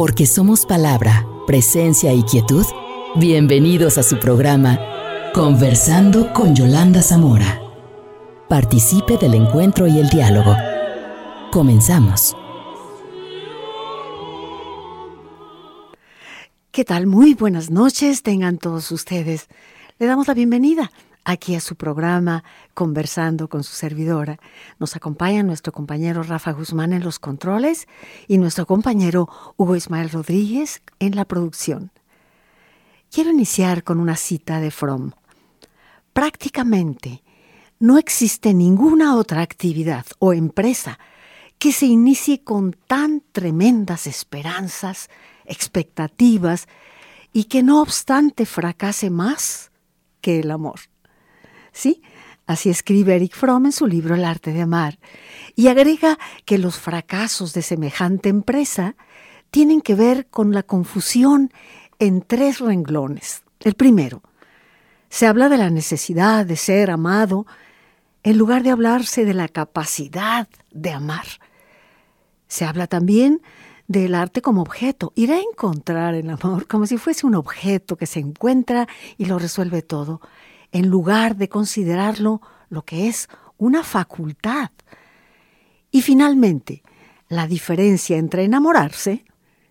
Porque somos palabra, presencia y quietud. Bienvenidos a su programa Conversando con Yolanda Zamora. Participe del encuentro y el diálogo. Comenzamos. ¿Qué tal? Muy buenas noches tengan todos ustedes. Le damos la bienvenida aquí a su programa Conversando con su servidora. Nos acompaña nuestro compañero Rafa Guzmán en los controles y nuestro compañero Hugo Ismael Rodríguez en la producción. Quiero iniciar con una cita de Fromm. Prácticamente no existe ninguna otra actividad o empresa que se inicie con tan tremendas esperanzas, expectativas y que no obstante fracase más que el amor. ¿Sí? Así escribe Eric Fromm en su libro El arte de amar, y agrega que los fracasos de semejante empresa tienen que ver con la confusión en tres renglones. El primero, se habla de la necesidad de ser amado en lugar de hablarse de la capacidad de amar. Se habla también del arte como objeto, ir a encontrar el amor como si fuese un objeto que se encuentra y lo resuelve todo en lugar de considerarlo lo que es una facultad. Y finalmente, la diferencia entre enamorarse,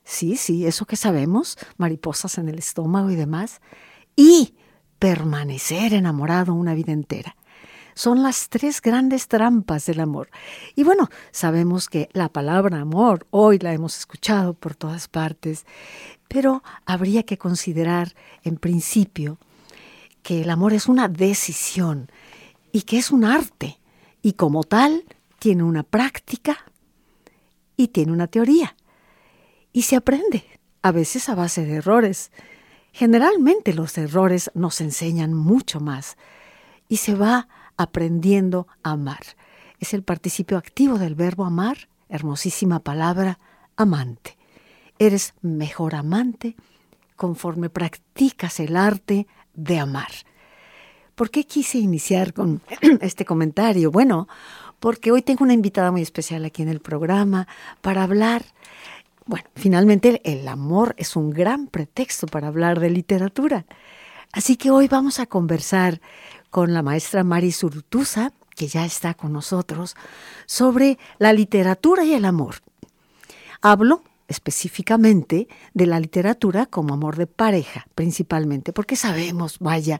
sí, sí, eso que sabemos, mariposas en el estómago y demás, y permanecer enamorado una vida entera. Son las tres grandes trampas del amor. Y bueno, sabemos que la palabra amor hoy la hemos escuchado por todas partes, pero habría que considerar en principio que el amor es una decisión y que es un arte y como tal tiene una práctica y tiene una teoría. Y se aprende, a veces a base de errores. Generalmente los errores nos enseñan mucho más y se va aprendiendo a amar. Es el participio activo del verbo amar, hermosísima palabra, amante. Eres mejor amante conforme practicas el arte de amar. ¿Por qué quise iniciar con este comentario? Bueno, porque hoy tengo una invitada muy especial aquí en el programa para hablar, bueno, finalmente el amor es un gran pretexto para hablar de literatura. Así que hoy vamos a conversar con la maestra Mari Surtusa, que ya está con nosotros, sobre la literatura y el amor. Hablo específicamente de la literatura como amor de pareja, principalmente, porque sabemos, vaya,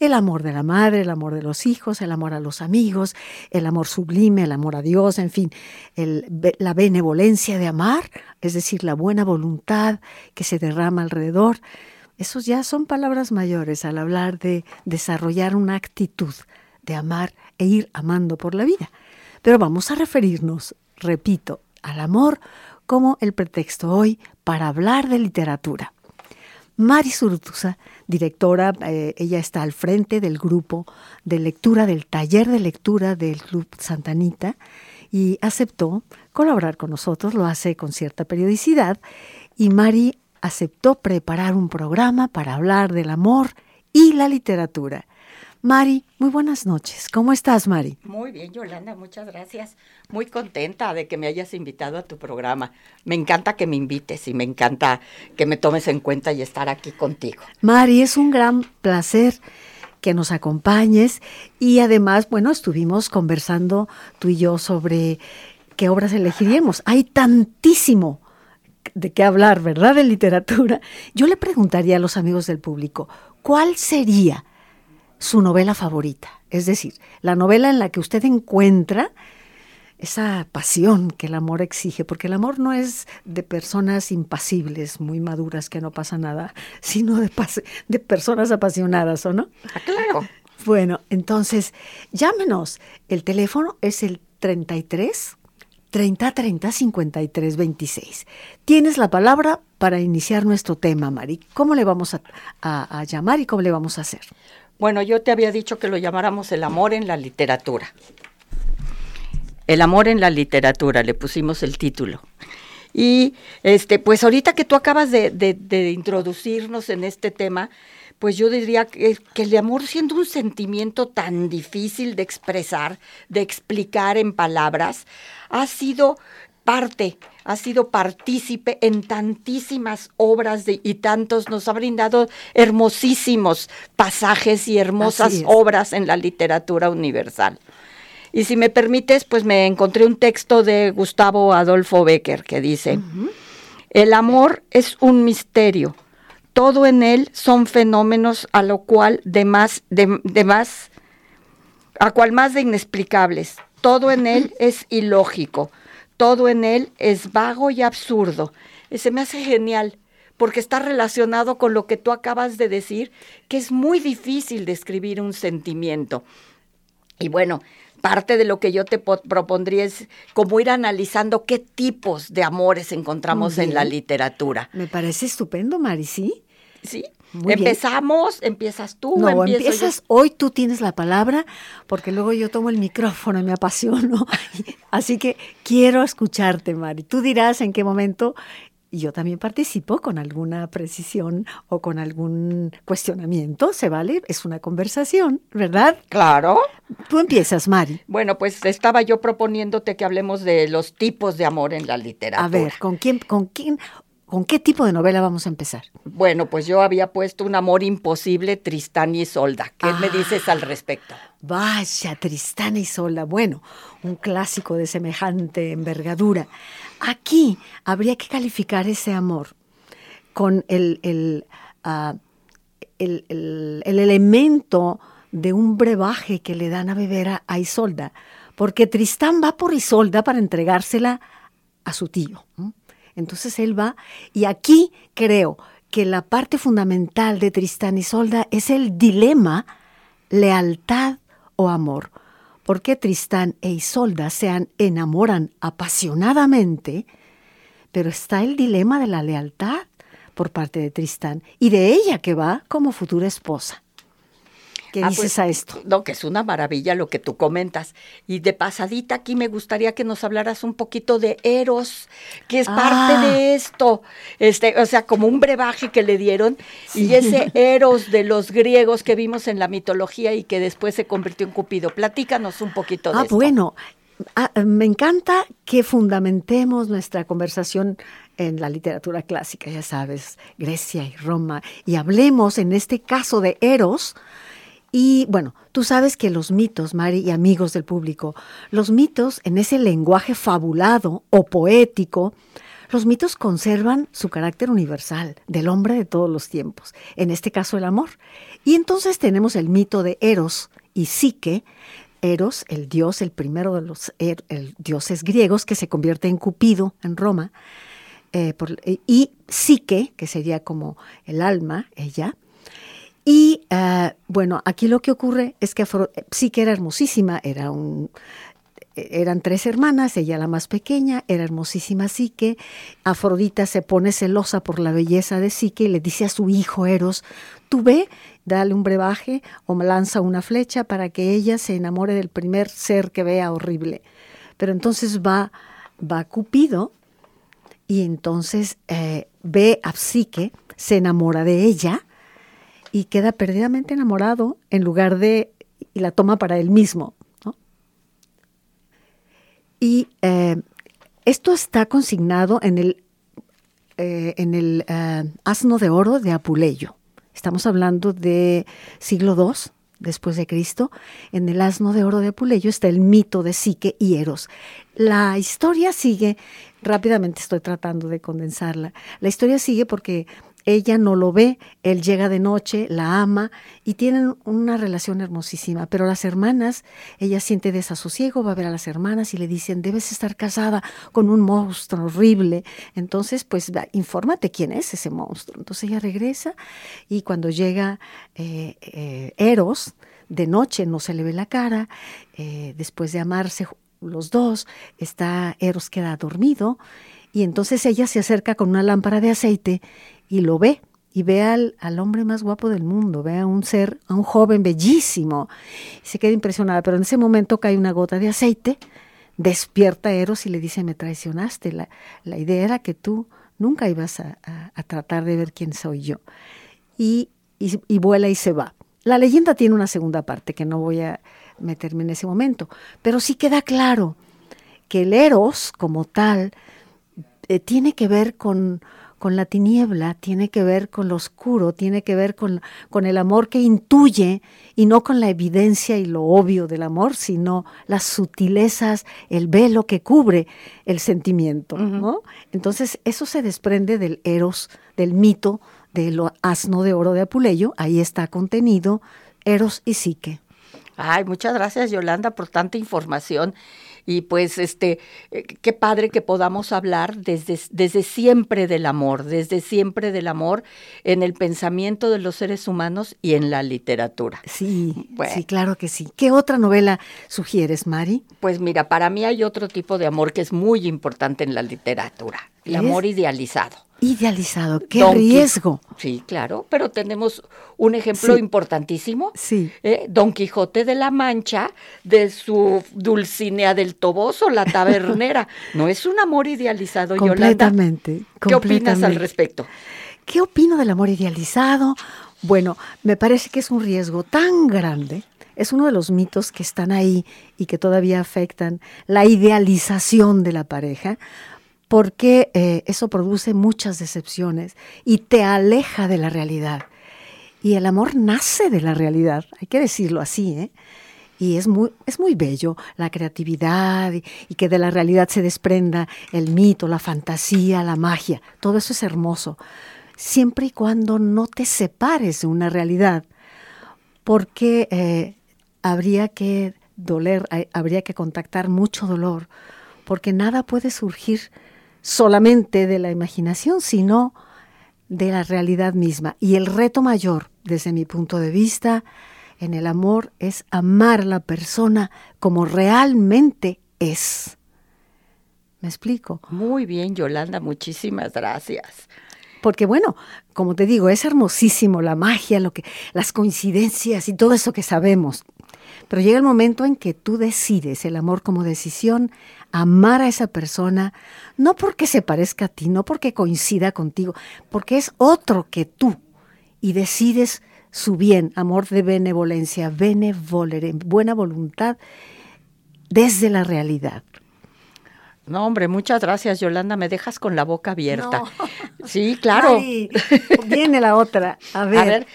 el amor de la madre, el amor de los hijos, el amor a los amigos, el amor sublime, el amor a Dios, en fin, la benevolencia de amar, es decir, la buena voluntad que se derrama alrededor. Esos ya son palabras mayores al hablar de desarrollar una actitud de amar e ir amando por la vida. Pero vamos a referirnos, repito, al amor como el pretexto hoy para hablar de literatura. Mari Surtusa, directora, eh, ella está al frente del grupo de lectura, del taller de lectura del Club Santanita y aceptó colaborar con nosotros, lo hace con cierta periodicidad y Mari aceptó preparar un programa para hablar del amor y la literatura. Mari, muy buenas noches. ¿Cómo estás, Mari? Muy bien, Yolanda, muchas gracias. Muy contenta de que me hayas invitado a tu programa. Me encanta que me invites y me encanta que me tomes en cuenta y estar aquí contigo. Mari, es un gran placer que nos acompañes y además, bueno, estuvimos conversando tú y yo sobre qué obras elegiríamos. Hay tantísimo de qué hablar, ¿verdad? De literatura. Yo le preguntaría a los amigos del público, ¿cuál sería su novela favorita. Es decir, la novela en la que usted encuentra esa pasión que el amor exige, porque el amor no es de personas impasibles, muy maduras, que no pasa nada, sino de, de personas apasionadas, ¿o no? Ah, claro. Bueno, entonces, llámenos. El teléfono es el 33 30 30 53 26. Tienes la palabra para iniciar nuestro tema, Mari. ¿Cómo le vamos a, a llamar y cómo le vamos a hacer? Bueno, yo te había dicho que lo llamáramos el amor en la literatura. El amor en la literatura, le pusimos el título. Y este, pues ahorita que tú acabas de, introducirnos en este tema, pues yo diría que, que, el amor siendo un sentimiento tan difícil de expresar, de explicar en palabras, ha sido parte, ha sido partícipe en tantísimas obras de, y tantos, nos ha brindado hermosísimos pasajes y hermosas obras en la literatura universal. Y si me permites, pues me encontré un texto de Gustavo Adolfo Becker que dice, el amor es un misterio, todo en él son fenómenos a lo cual de más, de, de más, a cual más de inexplicables, todo en él es ilógico todo en él es vago y absurdo. Y se me hace genial porque está relacionado con lo que tú acabas de decir, que es muy difícil describir un sentimiento. Y bueno, parte de lo que yo te propondría es como ir analizando qué tipos de amores encontramos en la literatura. Me parece estupendo, Mari, ¿sí? Sí, Empezamos, empiezas tú. No, empiezas hoy, tú tienes la palabra, porque luego yo tomo el micrófono y me apasiono. Así que quiero escucharte, Mari. Tú dirás en qué momento y yo también participo con alguna precisión o con algún cuestionamiento, ¿se vale? Es una conversación, ¿verdad? Claro. Tú empiezas, Mari. Bueno, pues estaba yo proponiéndote que hablemos de los tipos de amor en la literatura. A ver, ¿con quién, con quién ¿Con qué tipo de novela vamos a empezar? Bueno, pues yo había puesto Un amor imposible, Tristán y Isolda. ¿Qué me dices al respecto? Vaya, Tristán y Isolda. Bueno, un clásico de semejante envergadura. Aquí habría que calificar ese amor con el, el, ah, el, elemento de un brebaje que le dan a beber a, a Isolda, porque Tristán va por Isolda para entregársela a su tío. Entonces él va, y aquí creo que la parte fundamental de Tristán y Solda es el dilema lealtad o amor. Porque Tristán e Isolda se enamoran apasionadamente, pero está el dilema de la lealtad por parte de Tristán y de ella que va como futura esposa. ¿Qué ah, dices pues, a esto? No, que es una maravilla lo que tú comentas. Y de pasadita aquí me gustaría que nos hablaras un poquito de Eros, que es parte ah. de esto. Este, o sea, como un brebaje que le dieron. Y ese Eros de los griegos que vimos en la mitología y que después se convirtió en Cupido. Platícanos un poquito de ah, bueno. Ah, me encanta que fundamentemos nuestra conversación en la literatura clásica, ya sabes, Grecia y Roma, y hablemos en este caso de Eros, y bueno, tú sabes que los mitos, Mari y amigos del público, los mitos en ese lenguaje fabulado o poético, los mitos conservan su carácter universal, del hombre de todos los tiempos, en este caso el amor. Y entonces tenemos el mito de Eros y Psique, Eros, el dios, el primero de los er, dioses griegos que se convierte en Cupido en Roma, eh, y Psique, que sería como el alma, ella, y eh, bueno, aquí lo que ocurre es que sí que era hermosísima, un, eran tres hermanas, ella la más pequeña, era hermosísima Psique. Afrodita se pone celosa por la belleza de Psique y le dice a su hijo Eros, tú ve, dale un brebaje o lanza una flecha para que ella se enamore del primer ser que vea horrible. Pero entonces va, va Cupido y entonces eh, ve a Psique, se enamora de ella y queda perdidamente enamorado en lugar de, y la toma para él mismo. Y eh, esto está consignado en el, eh, en el eh, asno de oro de Apuleyo. Estamos hablando de siglo II después de Cristo. En el asno de oro de Apuleyo está el mito de Psique y Eros. La historia sigue, rápidamente estoy tratando de condensarla, la historia sigue porque ella no lo ve, él llega de noche, la ama y tienen una relación hermosísima. Pero las hermanas, ella siente desasosiego, va a ver a las hermanas y le dicen, debes estar casada con un monstruo horrible. Entonces, pues, infórmate quién es ese monstruo. Entonces ella regresa y cuando llega eh, eh, Eros, de noche no se le ve la cara, eh, después de amarse los dos, está Eros queda dormido y entonces ella se acerca con una lámpara de aceite y lo ve y ve al, hombre más guapo del mundo, ve a un ser, a un joven bellísimo, y se queda impresionada, pero en ese momento cae una gota de aceite, despierta Eros y le dice, me traicionaste, la, la idea era que tú nunca ibas a, tratar de ver quién soy yo. Y, y, vuela y se va. La leyenda tiene una segunda parte que no voy a meterme en ese momento, pero sí queda claro que el eros como tal eh, tiene que ver con, con la tiniebla, tiene que ver con lo oscuro, tiene que ver con, con, el amor que intuye y no con la evidencia y lo obvio del amor, sino las sutilezas, el velo que cubre el sentimiento. ¿no? Entonces, eso se desprende del eros, del mito del asno de oro de Apuleyo, ahí está contenido eros y psique. Ay, muchas gracias Yolanda por tanta información y pues este eh, qué padre que podamos hablar desde, desde siempre del amor, desde siempre del amor en el pensamiento de los seres humanos y en la literatura. Sí, sí, claro que sí. ¿Qué otra novela sugieres, Mari? Pues mira, para mí hay otro tipo de amor que es muy importante en la literatura, el amor idealizado. Idealizado, qué riesgo. Sí, claro, pero tenemos un ejemplo importantísimo. Sí. ¿eh? Don Quijote de la Mancha, de su Dulcinea del Toboso, la tabernera. no es un amor idealizado, completamente, Yolanda. ¿Qué opinas al respecto? ¿Qué opino del amor idealizado? Bueno, me parece que es un riesgo tan grande. Es uno de los mitos que están ahí y que todavía afectan la idealización de la pareja, porque eh, eso produce muchas decepciones y te aleja de la realidad. Y el amor nace de la realidad, hay que decirlo así, ¿eh? Y es muy, es muy bello la creatividad y, que de la realidad se desprenda el mito, la fantasía, la magia. Todo eso es hermoso, siempre y cuando no te separes de una realidad, porque eh, habría que doler, habría que contactar mucho dolor, porque nada puede surgir solamente de la imaginación, sino de la realidad misma. Y el reto mayor, desde mi punto de vista, en el amor es amar a la persona como realmente es. ¿Me explico? Muy bien, Yolanda, muchísimas gracias. Porque bueno, como te digo, es hermosísimo la magia, lo que las coincidencias y todo eso que sabemos. Pero llega el momento en que tú decides el amor como decisión, amar a esa persona, no porque se parezca a ti, no porque coincida contigo, porque es otro que tú y decides su bien, amor de benevolencia, benevolere, buena voluntad desde la realidad. No, hombre, muchas gracias, Yolanda. Me dejas con la boca abierta. Sí, claro. viene la otra. A ver. A ver,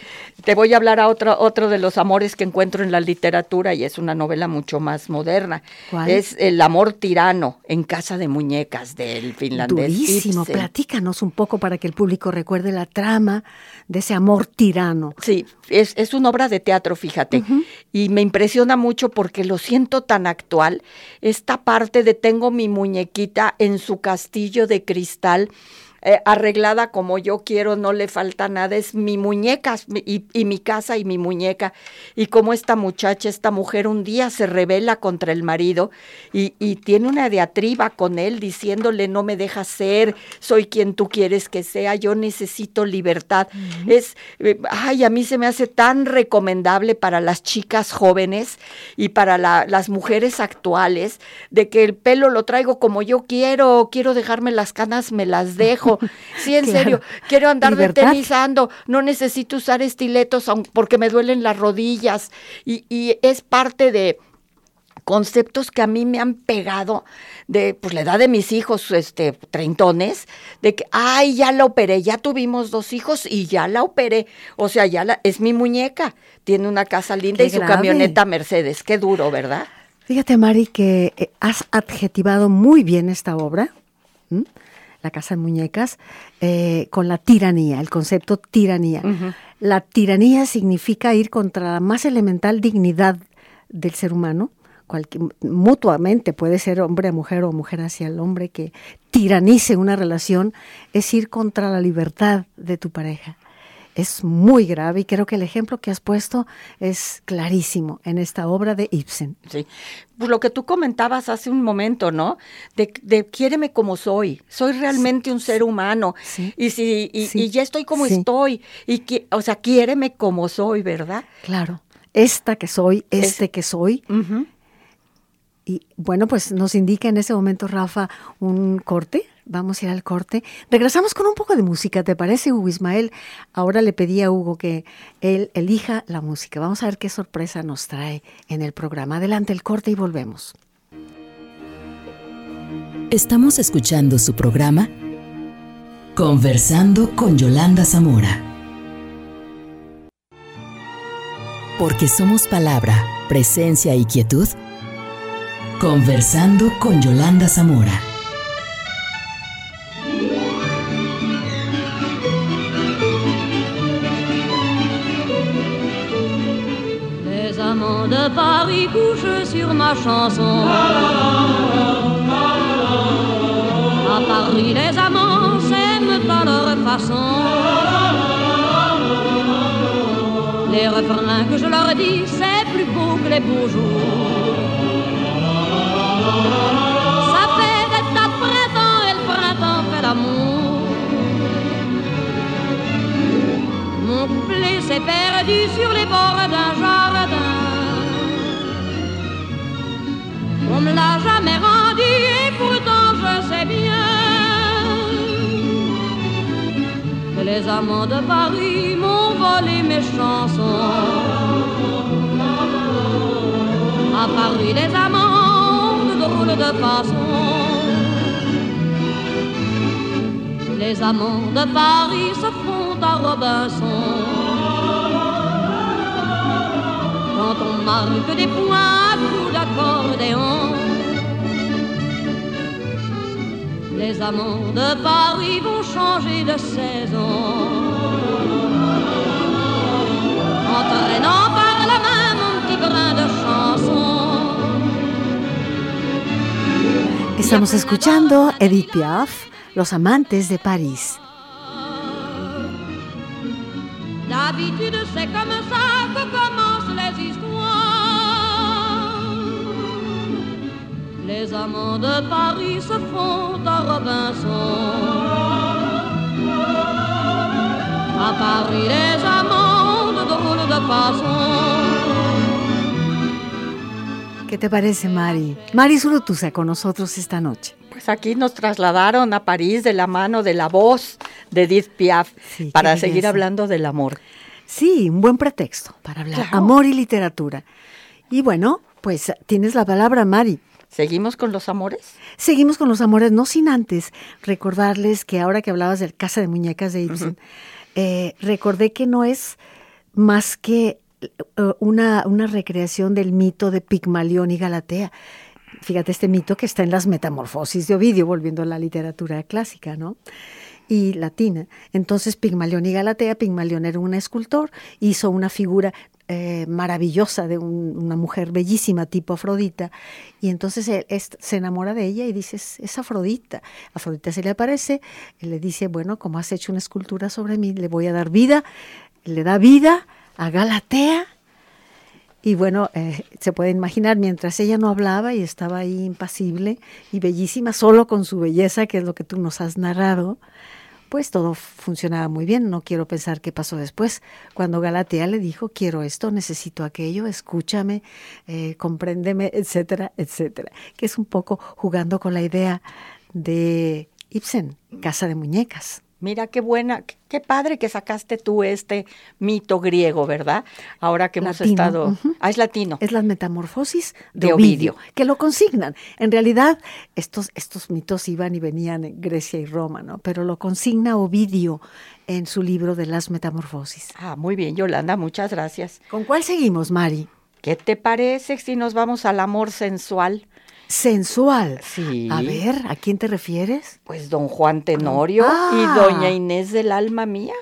te voy a hablar a otro, otro de los amores que encuentro en la literatura y es una novela mucho más moderna. ¿Cuál? Es El amor tirano en casa de muñecas del finlandés. Durísimo. Ibsen. Platícanos un poco para que el público recuerde la trama de ese amor tirano. Sí, es, es una obra de teatro, fíjate. Uh -huh. Y me impresiona mucho porque lo siento tan actual. Esta parte de tengo mi muñequita en su castillo de cristal eh, arreglada como yo quiero, no le falta nada, es mi muñeca y, y, mi casa y mi muñeca. Y como esta muchacha, esta mujer un día se revela contra el marido y, y tiene una diatriba con él diciéndole no me dejas ser, soy quien tú quieres que sea, yo necesito libertad. Uh -huh. Es, eh, ay, a mí se me hace tan recomendable para las chicas jóvenes y para la, las mujeres actuales de que el pelo lo traigo como yo quiero, quiero dejarme las canas, me las dejo. Sí, en claro. serio, quiero andar ¿Libertad? detenizando, no necesito usar estiletos porque me duelen las rodillas. Y, y es parte de conceptos que a mí me han pegado de pues la edad de mis hijos este treintones de que ay ya la operé ya tuvimos dos hijos y ya la operé o sea ya la, es mi muñeca tiene una casa linda Qué y su grave. camioneta Mercedes qué duro verdad fíjate Mari que eh, has adjetivado muy bien esta obra. La Casa de Muñecas, eh, con la tiranía, el concepto tiranía. Uh -huh. La tiranía significa ir contra la más elemental dignidad del ser humano, cualquier, mutuamente, puede ser hombre a mujer o mujer hacia el hombre, que tiranice una relación, es ir contra la libertad de tu pareja es muy grave y creo que el ejemplo que has puesto es clarísimo en esta obra de Ibsen. Sí, pues lo que tú comentabas hace un momento, ¿no? De, de quiéreme como soy, soy realmente sí. un ser humano sí. y si y, sí. y ya estoy como estoy y o sea, quiéreme como soy, ¿verdad? Claro, esta que soy, este es, que soy. Uh -huh. Y bueno, pues nos indica en ese momento, Rafa, un corte. Vamos a ir al corte. Regresamos con un poco de música, ¿te parece, Hugo Ismael? Ahora le pedí a Hugo que él elija la música. Vamos a ver qué sorpresa nos trae en el programa. Adelante el corte y volvemos. Estamos escuchando su programa Conversando con Yolanda Zamora. Porque somos palabra, presencia y quietud. Conversando con Yolanda Zamora. Paris couchent sur ma chanson. À Paris, les amants s'aiment à leur façon. Les refrains que je leur dis, c'est plus beau que les beaux jours. Ça fait de printemps et le printemps fait l'amour. Mon couplet s'est perdu sur les bords d'un jardin. Me l'a jamais rendu et pourtant je sais bien que les amants de Paris m'ont volé mes chansons. À Paris, les amants ont de drôles de façon. Les amants de Paris se font à Robinson. Quand on marque des points à Les amants de Paris vont changer de saison. Entraînant par la main mon petit brin de chanson. Estamos escuchando Edith Piaf, Los amantes de París. Les amants de Paris se font à Robinson. À Paris, les amants de drôles de façon. ¿Qué te parece, Mari? Mari Surutusa con nosotros esta noche. Pues aquí nos trasladaron a París de la mano de la voz de Edith Piaf Sí, para seguir hablando del amor. Sí, un buen pretexto para hablar. Claro. Amor y literatura. Y bueno, pues tienes la palabra, Mari. ¿Seguimos con los amores? Seguimos con los amores, no sin antes recordarles que ahora que hablabas del Casa de Muñecas de Ibsen, eh, recordé que no es más que eh, una, una recreación del mito de Pigmalión y Galatea. Fíjate este mito que está en las Metamorfosis de Ovidio, volviendo a la literatura clásica, ¿no? y latina. Entonces Pigmalión y Galatea, Pigmalión era un escultor, hizo una figura eh, maravillosa de un- una mujer bellísima tipo Afrodita y entonces él se enamora de ella y dice, es, Afrodita. Afrodita se le aparece le dice, bueno, como has hecho una escultura sobre mí, le voy a dar vida. Le da vida a Galatea y bueno, eh, se puede imaginar, mientras ella no hablaba y estaba ahí impasible y bellísima, solo con su belleza, que es lo que tú nos has narrado, pues todo funcionaba muy bien. No quiero pensar qué pasó después, cuando Galatea le dijo, quiero esto, necesito aquello, escúchame, eh, compréndeme, etcétera, etcétera. Que es un poco jugando con la idea de Ibsen, Casa de Muñecas. Mira qué buena, qué, padre que sacaste tú este mito griego, ¿verdad? Ahora que hemos estado... Ah, es latino. Es las metamorfosis de, De Ovidio, Ovidio. que lo consignan. En realidad, estos, estos mitos iban y venían en Grecia y Roma, ¿no? Pero lo consigna Ovidio en su libro de las metamorfosis. Ah, muy bien, Yolanda, muchas gracias. ¿Con cuál seguimos, Mari? ¿Qué te parece si nos vamos al amor sensual? Sensual. Sí. A ver, ¿a quién te refieres? Pues don Juan Tenorio Ah. y doña Inés del alma mía.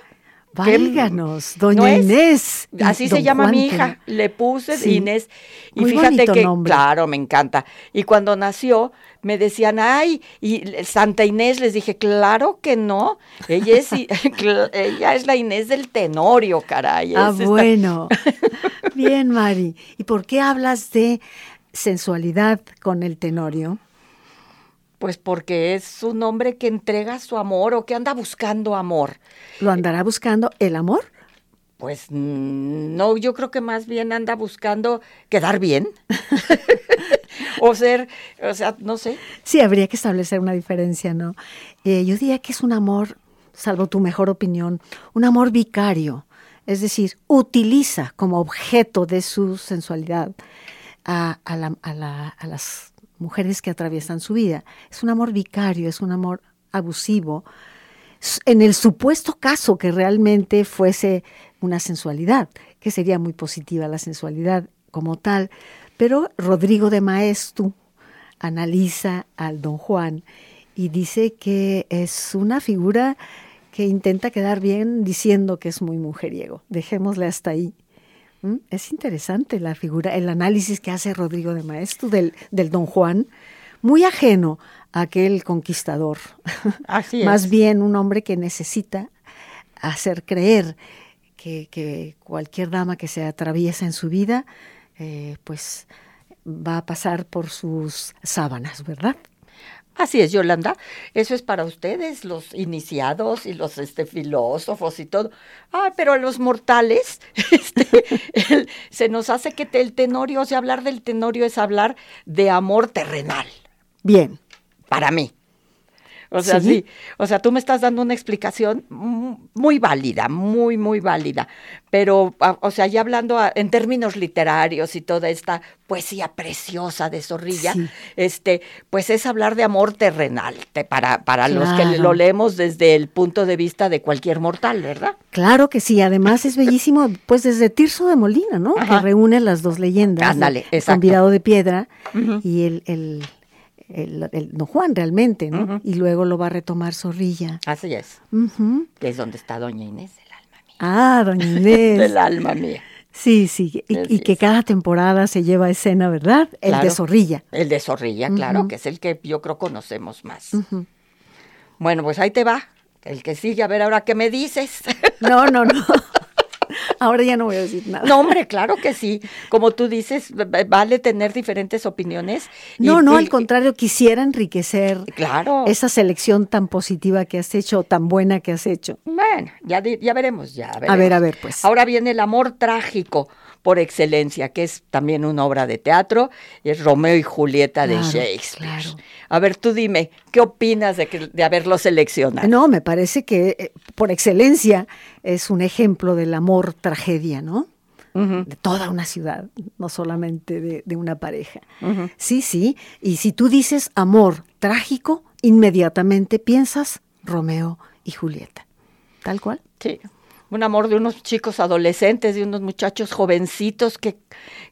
¿Qué- Válganos, doña. Inés. Así se llama Juan mi hija. Le puse Sí. Inés. Y Muy fíjate que, nombre. claro, me encanta. Y cuando nació, me decían, ay, y Santa Inés, les dije, claro que no. Ella es, ella es la Inés del Tenorio, caray. Ah, es esta- bueno. Bien, Mari. ¿Y por qué hablas de sensualidad con el tenorio? Pues porque es un hombre que entrega su amor o que anda buscando amor. ¿Lo andará buscando el amor? Pues mm, no, yo creo que más bien anda buscando quedar bien. o ser, o sea, no sé. Sí, habría que establecer una diferencia, ¿no? Eh, yo diría que es un amor, salvo tu mejor opinión, un amor vicario. Es decir, utiliza como objeto de su sensualidad a, a la- a la- a las mujeres que atraviesan su vida. Es un amor vicario, es un amor abusivo. En el supuesto caso que realmente fuese una sensualidad, que sería muy positiva la sensualidad como tal, pero Rodrigo de Maestu analiza al don Juan y dice que es una figura que intenta quedar bien diciendo que es muy mujeriego. Dejémosle hasta ahí. ¿Mm? Es interesante la figura, el análisis que hace Rodrigo de Maestu del, del don Juan, muy ajeno a aquel conquistador. Así Más bien un hombre que necesita hacer creer que, que, cualquier dama que se atraviesa en su vida, eh, pues va a pasar por sus sábanas, ¿verdad? Así es, Yolanda. Eso es para ustedes, los iniciados y los este, filósofos y todo. Ah, pero a los mortales, este, el, se nos hace que el tenorio, o sea, hablar del tenorio es hablar de amor terrenal. Bien. Para mí. O sea, ¿Sí? sí. O sea, tú me estás dando una explicación muy válida, muy, muy válida. Pero, o sea, ya hablando a, en términos literarios y toda esta poesía preciosa de Zorrilla, sí. este, pues es hablar de amor terrenal, te, para, para claro. los que lo leemos desde el punto de vista de cualquier mortal, ¿verdad? Claro que sí, además es bellísimo, pues desde Tirso de Molina, ¿no? Ajá. Que reúne las dos leyendas. Ándale, el convidado de piedra uh -huh. y el, el el, el, don Juan realmente, ¿no? Uh -huh. Y luego lo va a retomar Zorrilla. Así es. Uh -huh. Es donde está doña Inés del alma mía. Ah, doña Inés. del alma mía. Sí, sí, y, y, que cada temporada se lleva a escena, ¿verdad? El claro, de Zorrilla. El de Zorrilla, claro, uh -huh. que es el que yo creo conocemos más. Bueno, pues ahí te va. El que sigue, a ver ahora qué me dices. No, no, no. Ahora ya no voy a decir nada. No, hombre, claro que sí. Como tú dices, vale tener diferentes opiniones. No, y, no, y, al contrario, quisiera enriquecer claro. esa selección tan positiva que has hecho, tan buena que has hecho. Bueno, ya, ya veremos, ya. Veremos. A ver, a ver, pues. Ahora viene el amor trágico por excelencia, que es también una obra de teatro, y es Romeo y Julieta claro, de Shakespeare. Claro. A ver, tú dime, ¿qué opinas de, que, de haberlo seleccionado? No, me parece que eh, por excelencia es un ejemplo del amor tragedia, ¿no? Uh -huh. De toda una ciudad, no solamente de, de una pareja. Uh -huh. Sí, sí, y si tú dices amor trágico, inmediatamente piensas Romeo y Julieta. Tal cual. Sí un amor de unos chicos adolescentes, de unos muchachos jovencitos que,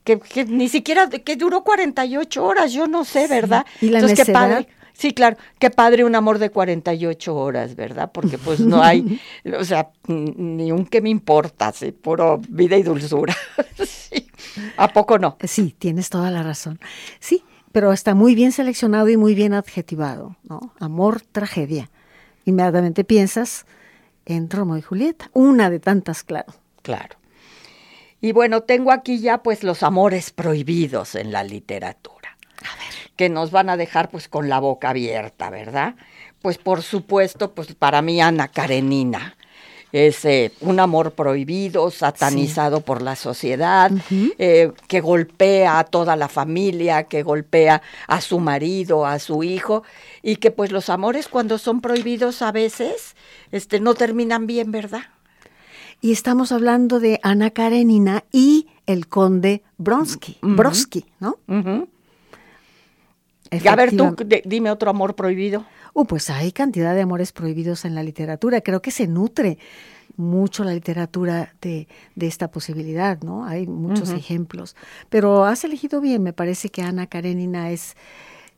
que, que ni siquiera, que duró 48 horas, yo no sé, ¿verdad? Sí. Y la Entonces, qué padre. Sí, claro, qué padre un amor de 48 horas, ¿verdad? Porque pues no hay, o sea, ni un que me importa, sí, puro vida y dulzura. sí. ¿A poco no? Sí, tienes toda la razón. Sí, pero está muy bien seleccionado y muy bien adjetivado, ¿no? Amor, tragedia. Inmediatamente piensas en Romeo y Julieta, una de tantas, claro. Claro. Y bueno, tengo aquí ya pues los amores prohibidos en la literatura. A ver. Que nos van a dejar pues con la boca abierta, ¿verdad? Pues por supuesto, pues para mí Ana Karenina es eh, un amor prohibido, satanizado sí. por la sociedad, uh -huh. eh, que golpea a toda la familia, que golpea a su marido, a su hijo, y que pues los amores cuando son prohibidos a veces este, no terminan bien, ¿verdad? Y estamos hablando de Ana Karenina y el conde Bronsky, uh -huh. ¿no? Uh -huh. A ver, tú dime otro amor prohibido. Uh, pues hay cantidad de amores prohibidos en la literatura. Creo que se nutre mucho la literatura de, de esta posibilidad, ¿no? Hay muchos uh -huh. ejemplos. Pero has elegido bien, me parece que Ana Karenina es,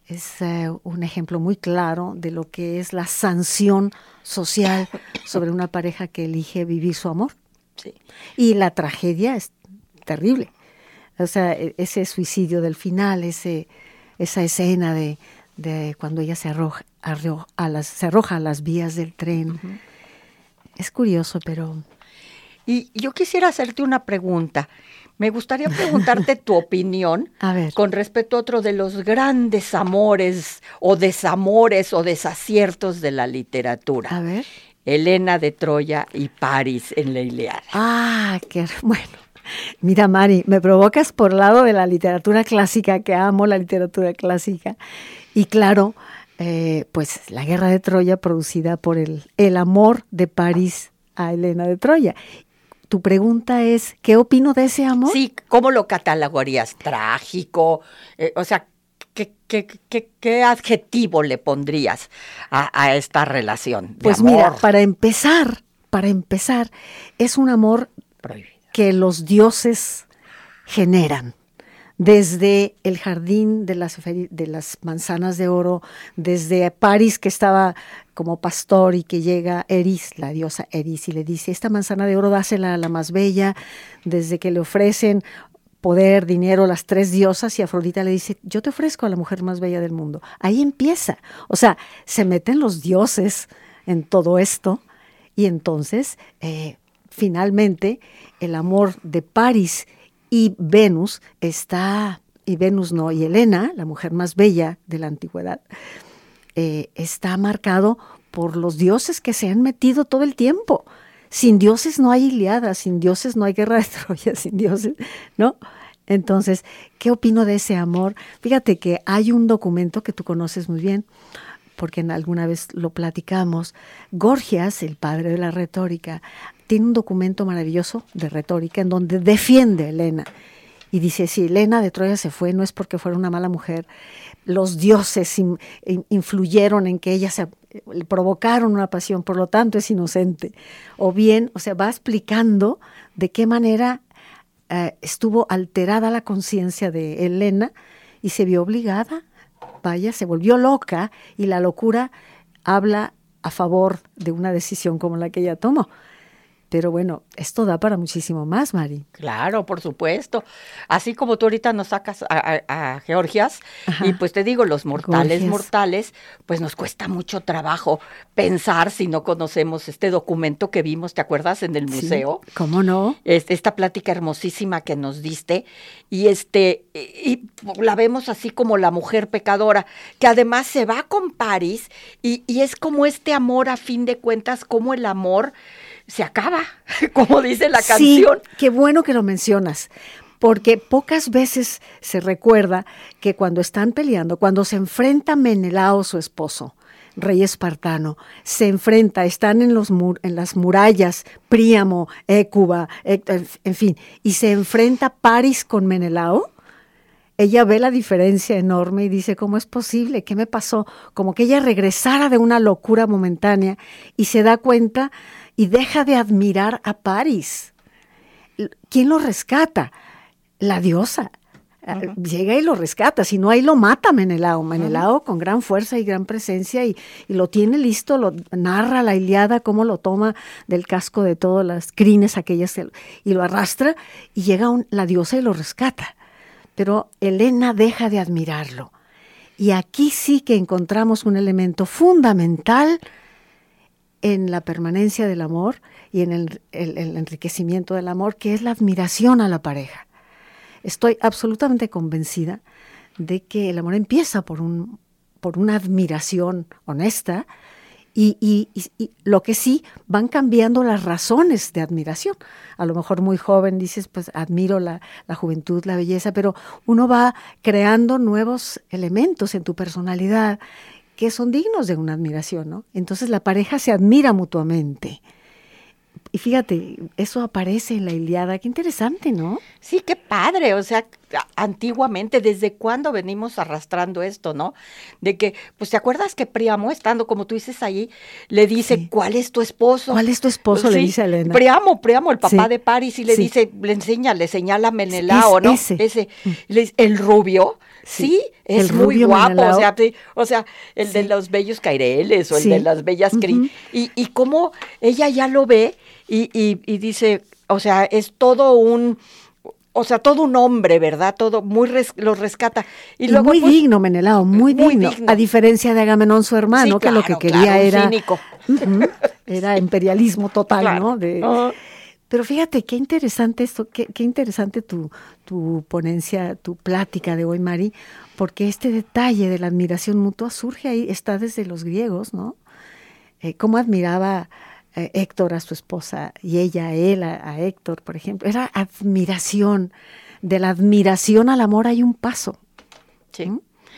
es uh, un ejemplo muy claro de lo que es la sanción social sobre una pareja que elige vivir su amor. Sí. Y la tragedia es terrible. O sea, e, ese suicidio del final, ese, esa escena de, de cuando ella se arroja, arroja, a las, se arroja a las vías del tren. Uh -huh. Es curioso, pero... Y yo quisiera hacerte una pregunta. Me gustaría preguntarte tu opinión con respecto a otro de los grandes amores o desamores o desaciertos de la literatura. A ver. Elena de Troya y París en la Iliada. Ah, qué bueno. Mira, Mari, me provocas por lado de la literatura clásica, que amo la literatura clásica. Y claro, eh, pues la guerra de Troya producida por el, el amor de París a Elena de Troya. Tu pregunta es, ¿qué opino de ese amor? Sí, ¿cómo lo catalogarías? ¿Trágico? Eh, o sea, ¿qué, qué, qué, qué adjetivo le pondrías a, a esta relación? de Pues mira, para empezar, para empezar, es un amor Prohibido. Que los dioses generan. Desde el jardín de las, manzanas de oro, desde París que estaba como pastor y que llega Eris, la diosa Eris, y le dice, esta manzana de oro dásela a la más bella, desde que le ofrecen poder, dinero, las tres diosas, y Afrodita le dice, yo te ofrezco a la mujer más bella del mundo. Ahí empieza. O sea, se meten los dioses en todo esto, y entonces, eh, finalmente, el amor de París y Venus está, y Venus no, y Helena, la mujer más bella de la antigüedad, eh, está marcado por los dioses que se han metido todo el tiempo. Sin dioses no hay Iliada, sin dioses no hay guerra de Troya, sin dioses, ¿no? Entonces, ¿qué opino de ese amor? Fíjate que hay un documento que tú conoces muy bien, porque alguna vez lo platicamos. Gorgias, el padre de la retórica, tiene un documento maravilloso de retórica en donde defiende a Helena. Y dice, si Helena de Troya se fue, no es porque fuera una mala mujer. Los dioses in- in- influyeron en que ella se le provocaron una pasión, por lo tanto es inocente. O bien, o sea, va explicando de qué manera eh, estuvo alterada la conciencia de Helena y se vio obligada, vaya, se volvió loca y la locura habla a favor de una decisión como la que ella tomó. Pero bueno, esto da para muchísimo más, Mari. Claro, por supuesto. Así como tú ahorita nos sacas a, a- a Georgias, Ajá. y pues te digo, los mortales, mortales, pues nos cuesta mucho trabajo pensar si no conocemos este documento que vimos, ¿te acuerdas? En el Sí, museo. ¿Cómo no? Este, esta plática hermosísima que nos diste y este y, y la vemos así como la mujer pecadora que además se va con París y, y es como este amor a fin de cuentas como el amor se acaba como dice la canción Sí, qué bueno que lo mencionas, porque pocas veces se recuerda que cuando están peleando, cuando se enfrenta Menelao, su esposo, rey espartano, se enfrenta, están en, los mur- en las murallas, Príamo, Écuba, en fin, y se enfrenta Paris con Menelao, ella ve la diferencia enorme y dice, ¿cómo es posible? ¿Qué me pasó? Como que ella regresara de una locura momentánea y se da cuenta y deja de admirar a Paris. ¿Quién lo rescata? La diosa. Eh, Llega y lo rescata, si no ahí lo mata Menelao. Menelao con gran fuerza y gran presencia y, y lo tiene listo, lo narra la Iliada, cómo lo toma del casco de todas las crines aquellas el- y lo arrastra y llega un- la diosa y lo rescata. Pero Helena deja de admirarlo. Y aquí sí que encontramos un elemento fundamental en la permanencia del amor y en el, enriquecimiento del amor, que es la admiración a la pareja. Estoy absolutamente convencida de que el amor empieza por, un, por una admiración honesta y, y- y- y lo que sí van cambiando las razones de admiración. A lo mejor muy joven dices, pues admiro la, la juventud, la belleza, pero uno va creando nuevos elementos en tu personalidad que son dignos de una admiración, ¿no? Entonces la pareja se admira mutuamente. Y fíjate, eso aparece en la Iliada, qué interesante, ¿no? Sí, qué padre, o sea, antiguamente, ¿desde cuándo venimos arrastrando esto, no? De que, pues, ¿te acuerdas que Priamo, estando como tú dices ahí, le dice, Sí. ¿cuál es tu esposo? ¿Cuál es tu esposo? Le Sí, dice a Elena. Priamo, Priamo, el papá Sí, de París, y le dice, le enseña, le señala a Menelao, Es- ¿no? ese. Y le dice, el rubio, Sí, es el muy guapo, o sea, sí, o sea, el de los bellos caireles o el de las bellas cri. Ujú. y, y cómo ella ya lo ve y, y- y dice, o sea, es todo un... O sea, todo un hombre, ¿verdad? Todo muy res- lo rescata. Y, Y, luego, muy pues, digno, Menelao, muy, muy digno, digno. A diferencia de Agamenón, su hermano, Sí, que lo que quería claro, era. cínico. Era imperialismo total, Claro. ¿no? De-. Pero fíjate, qué interesante esto, qué, qué interesante tu, tu ponencia, tu plática de hoy, Mari, porque este detalle de la admiración mutua surge ahí, está desde los griegos, ¿no? Eh, cómo admiraba eh, Héctor a su esposa y ella a él, a, a Héctor, por ejemplo. Era admiración. De la admiración al amor hay un paso. Sí.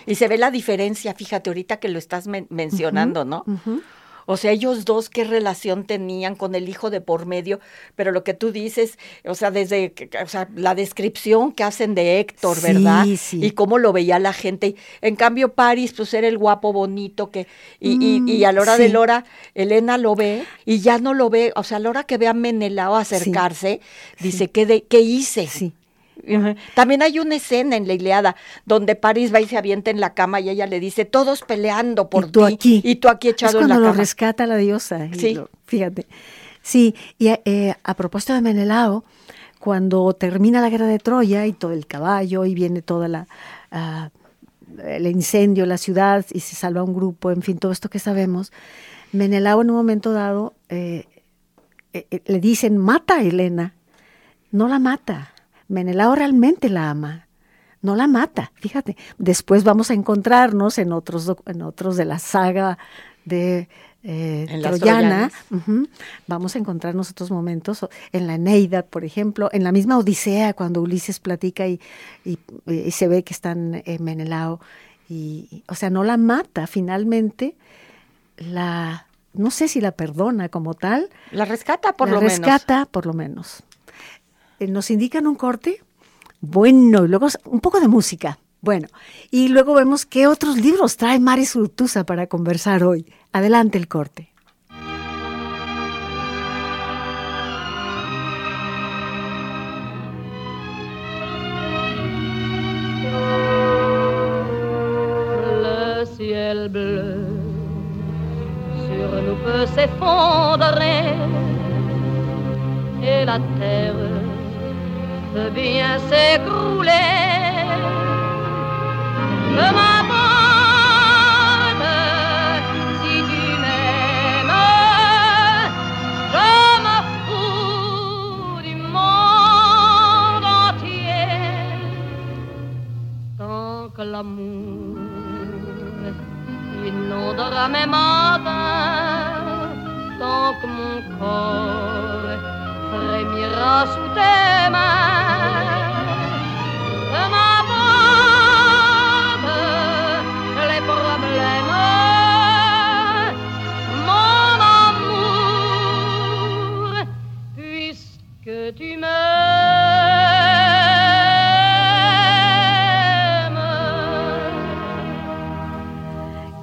Y se ve la diferencia, fíjate, ahorita que lo estás men- mencionando, ¿no? O sea, ellos dos, qué relación tenían con el hijo de por medio, pero lo que tú dices, o sea, desde o sea, la descripción que hacen de Héctor, ¿verdad? Sí. Y cómo lo veía la gente. En cambio, Paris, pues era el guapo bonito que, y, y, y a la hora Mm, sí. de Lora, Elena lo ve y ya no lo ve, o sea, a la hora que ve a Menelao acercarse, dice, ¿qué, de, ¿qué hice? Sí. También hay una escena en la Iliada donde Paris va y se avienta en la cama y ella le dice, todos peleando por y tú ti aquí. y tú aquí echado es en cuando la lo cama. rescata la diosa. Sí. lo- fíjate. Sí, y eh, a propósito de Menelao, cuando termina la guerra de Troya y todo el caballo y viene toda la ah, el incendio, la ciudad y se salva un grupo, en fin, todo esto que sabemos, Menelao en un momento dado eh, eh, le dicen mata a Helena, no la mata. Menelao realmente la ama, no la mata. Fíjate, después vamos a encontrarnos en otros, en otros de la saga de eh, En Troyana. Vamos a encontrarnos otros momentos en la Eneida, por ejemplo, en la misma Odisea, cuando Ulises platica y, y- y se ve que están en Menelao. Y, o sea, no la mata, finalmente la, no sé si la perdona como tal, La rescata por la lo menos. rescata por lo menos. Eh, Nos indican un corte, bueno, y luego un poco de música. Bueno, y luego vemos qué otros libros trae Mari Surtusa para conversar hoy. Adelante el corte.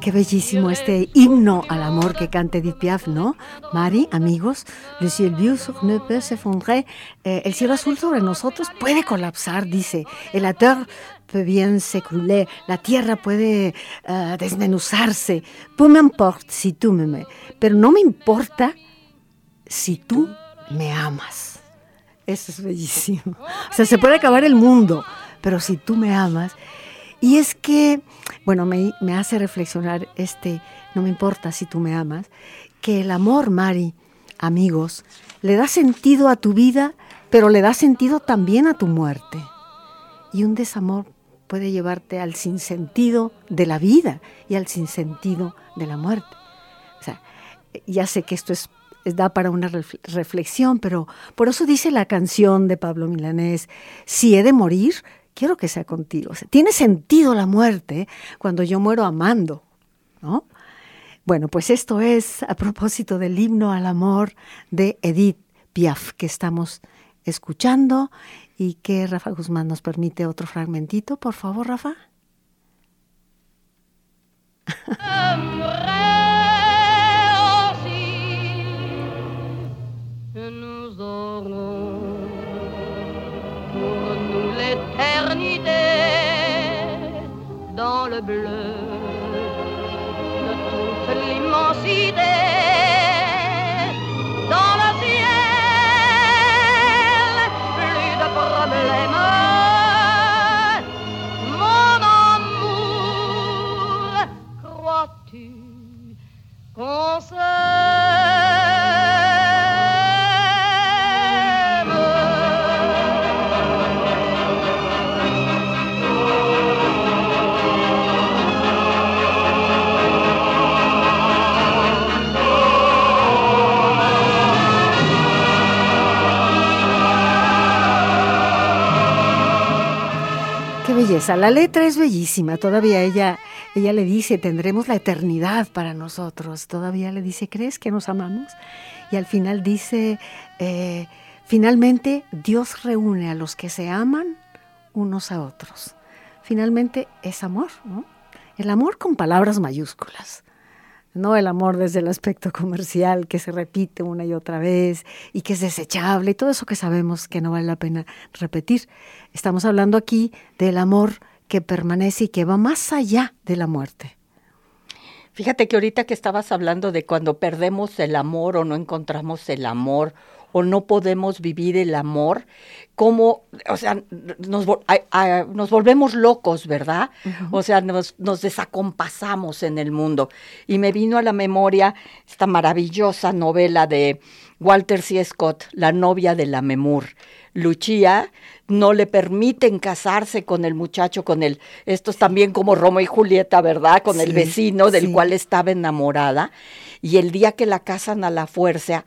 Qué bellísimo este himno al amor que canta Edith Piaf, ¿no? Mari, amigos, le ciel bleu nous peut s'effondrer. Eh, el cielo azul sobre nosotros puede colapsar, dice. El la terre peut bien s'écrouler. La tierra puede eh, desmenuzarse. Peu m'importe si tú me me. Pero no me importa si tú me amas. Eso es bellísimo. O sea, se puede acabar el mundo, pero si tú me amas. Y es que, bueno, me, me hace reflexionar este, no me importa si tú me amas, que el amor, Mari, amigos, le da sentido a tu vida, pero le da sentido también a tu muerte. Y un desamor puede llevarte al sinsentido de la vida y al sinsentido de la muerte. O sea, ya sé que esto es, da para una refle- reflexión, pero por eso dice la canción de Pablo Milanés, si he de morir, quiero que sea contigo. Tiene sentido la muerte cuando yo muero amando, ¿no? Bueno, pues esto es a propósito del himno al amor de Edith Piaf que estamos escuchando y que Rafa Guzmán nos permite otro fragmentito, por favor, Rafa. Nous l'éternité dans le bleu La letra es bellísima. Todavía ella, ella le dice, tendremos la eternidad para nosotros. Todavía le dice, ¿crees que nos amamos? Y al final dice, eh, finalmente Dios reúne a los que se aman unos a otros. Finalmente es amor, ¿no? El amor con palabras mayúsculas no el amor desde el aspecto comercial que se repite una y otra vez y que es desechable y todo eso que sabemos que no vale la pena repetir. Estamos hablando aquí del amor que permanece y que va más allá de la muerte. Fíjate que ahorita que estabas hablando de cuando perdemos el amor o no encontramos el amor o no podemos vivir el amor, como, o sea, nos, nos volvemos locos, ¿verdad? O sea, nos, nos, desacompasamos en el mundo. Y me vino a la memoria esta maravillosa novela de Walter C. Scott, La novia de la Memur. Lucía no le permiten casarse con el muchacho, con el, esto es también como Romeo y Julieta, ¿verdad? Con el vecino del cual estaba enamorada y el día que la casan a la fuerza,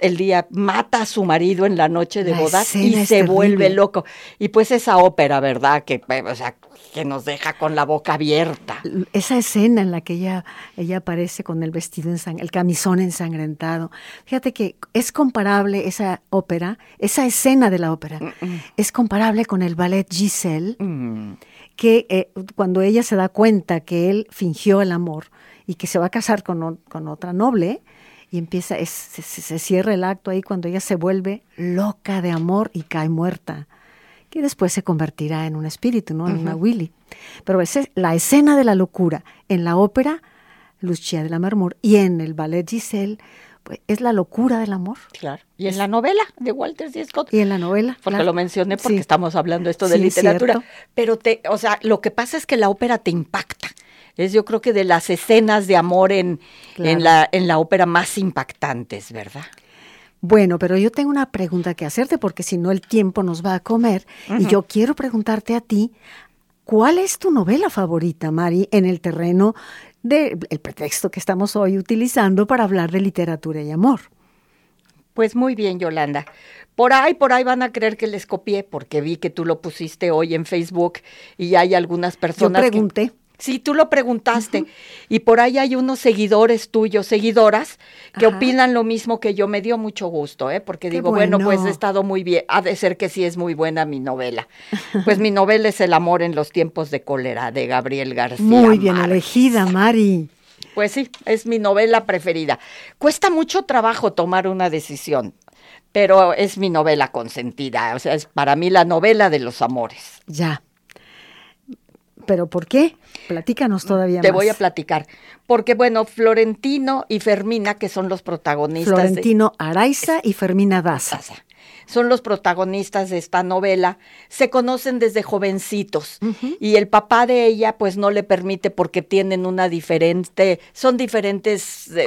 el día mata a su marido en la noche de bodas y se vuelve loco. Y pues esa ópera, ¿verdad? Que, o sea, que nos deja con la boca abierta. Esa escena en la que ella, ella aparece con el vestido, el camisón ensangrentado. Fíjate que es comparable esa ópera, esa escena de la ópera, mm, mm. es comparable con el ballet Giselle, mm. que eh, cuando ella se da cuenta que él fingió el amor, y que se va a casar con, con otra noble y empieza, se, cierra el acto ahí cuando ella se vuelve loca de amor y cae muerta, que después se convertirá en un espíritu, ¿no? En una Willy. Pero es la escena de la locura en la ópera Lucia de la Marmur y en el ballet Giselle, pues es la locura del amor. Claro. Y en la novela de Walter C. Scott. Y en la novela. Porque lo mencioné porque estamos hablando esto de literatura. Pero te, o sea, lo que pasa es que la ópera te impacta es yo creo que de las escenas de amor en, en, la, en la ópera más impactantes, ¿verdad? Bueno, pero yo tengo una pregunta que hacerte porque si no el tiempo nos va a comer y yo quiero preguntarte a ti, ¿cuál es tu novela favorita, Mari, en el terreno del pretexto que estamos hoy utilizando para hablar de literatura y amor? Pues muy bien, Yolanda. Por ahí, por ahí van a creer que les copié, porque vi que tú lo pusiste hoy en Facebook y hay algunas personas. Yo pregunté. Sí, tú lo preguntaste. Y por ahí hay unos seguidores tuyos, seguidoras, que opinan lo mismo que yo. Me dio mucho gusto, ¿eh? Porque digo, bueno. pues he estado muy bien. Ha de ser que sí es muy buena mi novela. Pues mi novela es El amor en los tiempos de cólera, de Gabriel García. Muy bien elegida, Mari. Pues sí, es mi novela preferida. Cuesta mucho trabajo tomar una decisión, pero es mi novela consentida. O sea, es para mí la novela de los amores. Ya. ¿Pero por qué? Platícanos todavía Te voy a platicar. Porque, bueno, Florentino y Fermina, que son los protagonistas. Florentino Araiza y Fermina Daza. Son los protagonistas de esta novela. Se conocen desde jovencitos. Y el papá de ella, pues no le permite porque tienen una diferente. Son diferentes eh,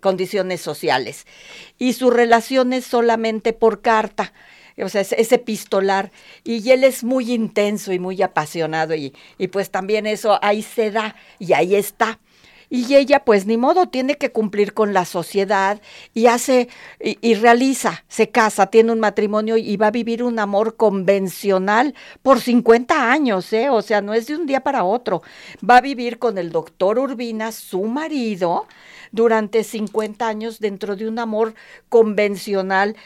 condiciones sociales. Y su relación es solamente por carta o sea, ese epistolar, y él es muy intenso y muy apasionado, y, y pues también eso ahí se da y ahí está. Y ella, pues ni modo, tiene que cumplir con la sociedad y hace y, realiza, se casa, tiene un matrimonio y va a vivir un amor convencional por 50 años, ¿eh? O sea, no es de un día para otro. Va a vivir con el doctor Urbina, su marido, durante 50 años dentro de un amor convencional,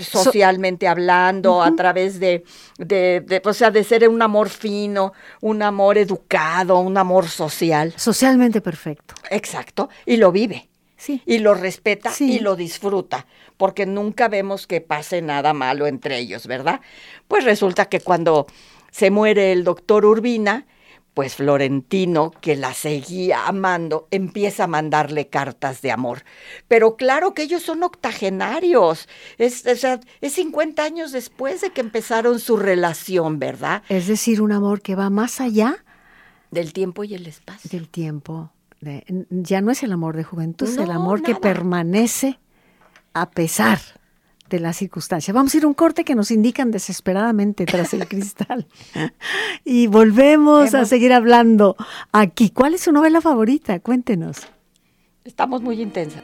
socialmente hablando, a través de, de, o sea, de ser un amor fino, un amor educado, un amor social. Socialmente perfecto. Exacto, y lo vive. Sí. Y lo respeta y lo disfruta, porque nunca vemos que pase nada malo entre ellos, ¿verdad? Pues resulta que cuando se muere el doctor Urbina, pues Florentino, que la seguía amando, empieza a mandarle cartas de amor. Pero claro que ellos son octogenarios. Es, o sea, es 50 años después de que empezaron su relación, ¿verdad? Es decir, un amor que va más allá del tiempo y el espacio. Del tiempo. ya no es el amor de juventud, es el amor que permanece a pesar de la circunstancia. Vamos a ir a un corte que nos indican desesperadamente tras el cristal. y volvemos a seguir hablando aquí. ¿Cuál es su novela favorita? Cuéntenos. Estamos muy intensas.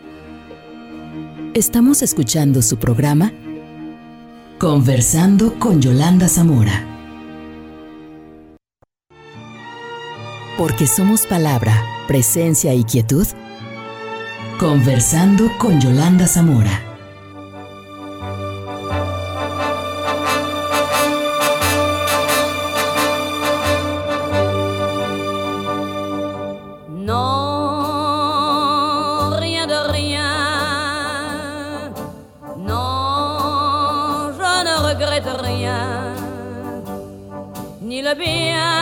Estamos escuchando su programa Conversando con Yolanda Zamora. Porque somos palabra, presencia y quietud. Conversando con Yolanda Zamora. Ni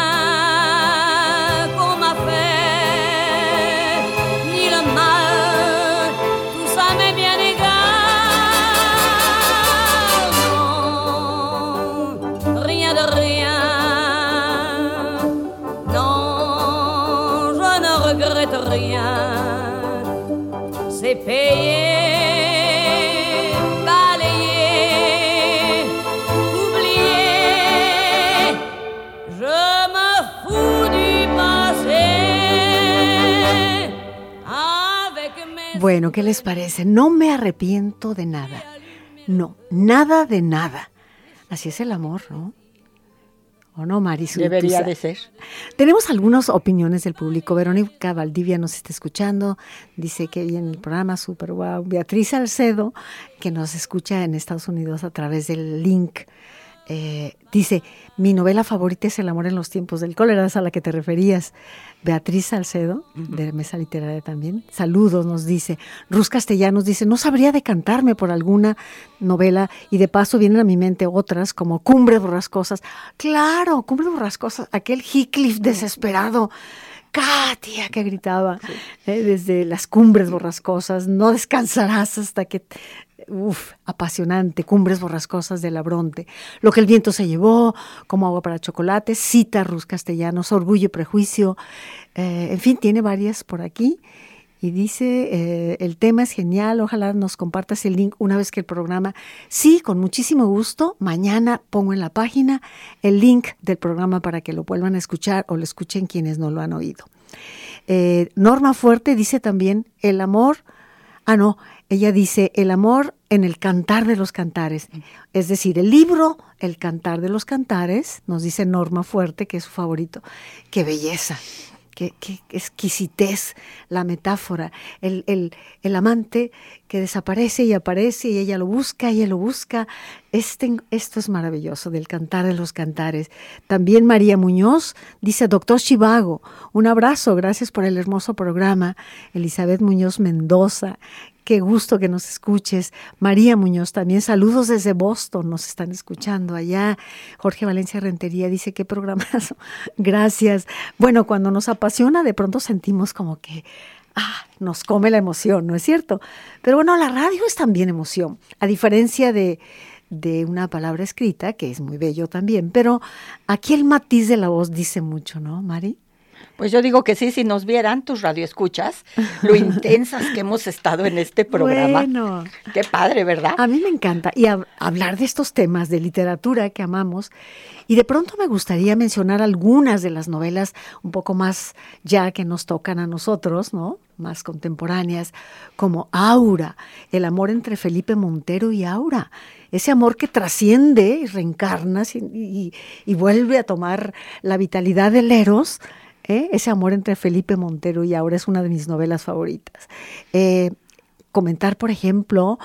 Bueno, ¿qué les parece? No me arrepiento de nada. No, nada de nada. Así es el amor, ¿no? ¿O no, Marisol? Debería de ser. Tenemos algunas opiniones del público. Verónica Valdivia nos está escuchando. Dice que en el programa Super Wow. Beatriz Alcedo, que nos escucha en Estados Unidos a través del link, eh, dice, mi novela favorita es El amor en los tiempos del cólera, es a la que te referías. Beatriz Salcedo, de Mesa Literaria también. Saludos, nos dice. Ruz Castellanos dice, no sabría decantarme por alguna novela y de paso vienen a mi mente otras como Cumbre Borrascosas. Claro, Cumbre Borrascosas, aquel Heathcliff desesperado. Katia, que gritaba eh, desde las cumbres borrascosas, no descansarás hasta que Uf, apasionante, Cumbres Borrascosas de Labronte, Lo que el viento se llevó, Como agua para chocolate, Cita Rus Castellanos, Orgullo y Prejuicio, eh, en fin, tiene varias por aquí. Y dice, eh, el tema es genial, ojalá nos compartas el link una vez que el programa. Sí, con muchísimo gusto. Mañana pongo en la página el link del programa para que lo vuelvan a escuchar o lo escuchen quienes no lo han oído. Eh, Norma Fuerte dice también, el amor, ah no, ella dice, el amor en el cantar de los cantares. Es decir, el libro, el cantar de los cantares, nos dice Norma Fuerte, que es su favorito. ¡Qué belleza! Qué, qué, exquisitez la metáfora, el, el, el, amante que desaparece y aparece y ella lo busca, y ella lo busca. Este, esto es maravilloso del cantar de los cantares. También María Muñoz dice, doctor Chivago, un abrazo, gracias por el hermoso programa. Elizabeth Muñoz Mendoza, Qué gusto que nos escuches. María Muñoz también, saludos desde Boston, nos están escuchando allá. Jorge Valencia Rentería dice, qué programazo. Gracias. Bueno, cuando nos apasiona, de pronto sentimos como que ah, nos come la emoción, ¿no es cierto? Pero bueno, la radio es también emoción, a diferencia de, de una palabra escrita, que es muy bello también, pero aquí el matiz de la voz dice mucho, ¿no, Mari? Pues yo digo que sí, si nos vieran tus radioescuchas, lo intensas que hemos estado en este programa. Bueno. Qué padre, ¿verdad? A mí me encanta. Y a, hablar de estos temas de literatura que amamos. Y de pronto me gustaría mencionar algunas de las novelas un poco más ya que nos tocan a nosotros, ¿no? Más contemporáneas, como Aura, el amor entre Felipe Montero y Aura. Ese amor que trasciende y reencarna y, y, y vuelve a tomar la vitalidad del Eros ¿eh? ese amor entre Felipe Montero y ahora es una de mis novelas favoritas. Eh, comentar, por ejemplo,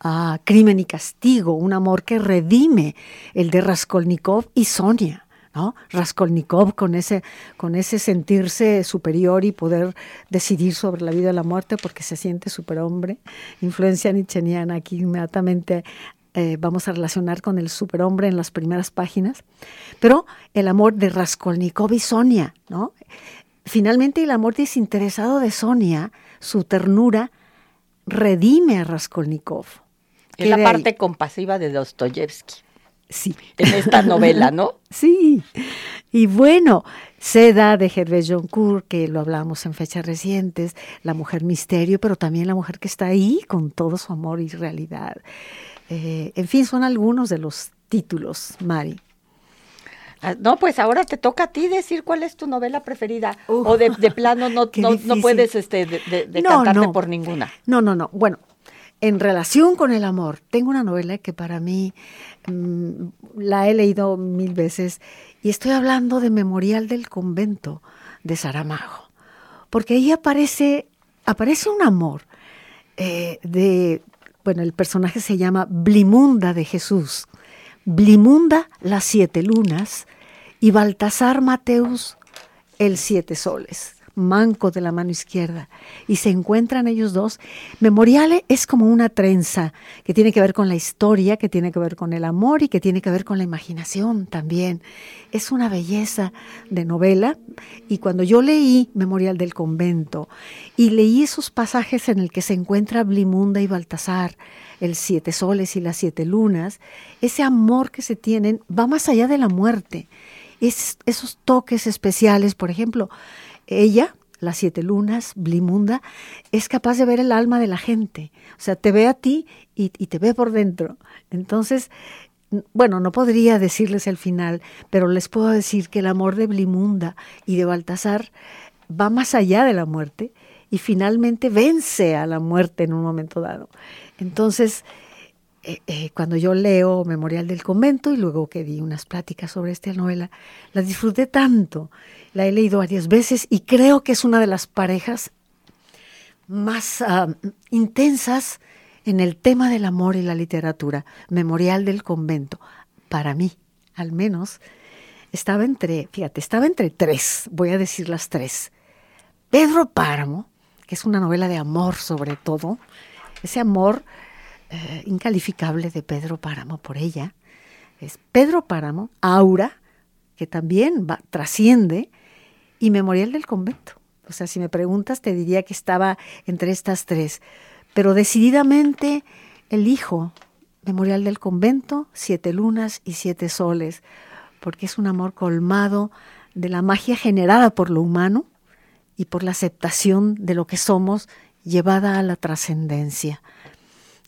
a Crimen y Castigo, un amor que redime el de Raskolnikov y Sonia. ¿no? Raskolnikov con ese, con ese sentirse superior y poder decidir sobre la vida y la muerte porque se siente superhombre. Influencia nicheniana aquí inmediatamente eh, vamos a relacionar con el superhombre en las primeras páginas, pero el amor de Raskolnikov y Sonia, ¿no? Finalmente el amor desinteresado de Sonia, su ternura, redime a Raskolnikov. Es la parte ahí? compasiva de Dostoyevsky. Sí. En esta novela, ¿no? sí. Y bueno, Seda de Hervé Joncourt, que lo hablamos en fechas recientes, la mujer misterio, pero también la mujer que está ahí con todo su amor y realidad. Eh, en fin, son algunos de los títulos, Mari. Ah, no, pues ahora te toca a ti decir cuál es tu novela preferida. Uh, o de, de, plano no, no, no, puedes este, de, de, de no, cantarte no. por ninguna. No, no, no. Bueno, en relación con el amor, tengo una novela que para mí mmm, la he leído mil veces y estoy hablando de Memorial del Convento de Saramago, porque ahí aparece, aparece un amor eh, de, bueno, el personaje se llama Blimunda de Jesús, Blimunda las siete lunas y Baltasar Mateus el siete soles manco de la mano izquierda, y se encuentran ellos dos. Memoriale es como una trenza que tiene que ver con la historia, que tiene que ver con el amor y que tiene que ver con la imaginación también. Es una belleza de novela, y cuando yo leí Memorial del Convento y leí esos pasajes en el que se encuentra Blimunda y Baltasar, el siete soles y las siete lunas, ese amor que se tienen va más allá de la muerte. Es, esos toques especiales, por ejemplo, ella, las siete lunas, Blimunda, es capaz de ver el alma de la gente. O sea, te ve a ti y, te ve por dentro. Entonces, bueno, no podría decirles el final, pero les puedo decir que el amor de Blimunda y de Baltasar va más allá de la muerte y finalmente vence a la muerte en un momento dado. Entonces, eh, eh, cuando yo leo Memorial del Convento y luego que di unas pláticas sobre esta novela, la disfruté tanto la he leído varias veces y creo que es una de las parejas más intensas en el tema del amor y la literatura. Memorial del convento. Para mí, al menos, estaba entre, fíjate, estaba entre tres, voy a decir las tres. Pedro Páramo, que es una novela de amor sobre todo, ese amor eh, incalificable de Pedro Páramo por ella, es Pedro Páramo, Aura, que también va, trasciende, y Memorial del Convento. O sea, si me preguntas, te diría que estaba entre estas tres. Pero decididamente elijo Memorial del Convento, Siete Lunas y Siete Soles, porque es un amor colmado de la magia generada por lo humano y por la aceptación de lo que somos llevada a la trascendencia.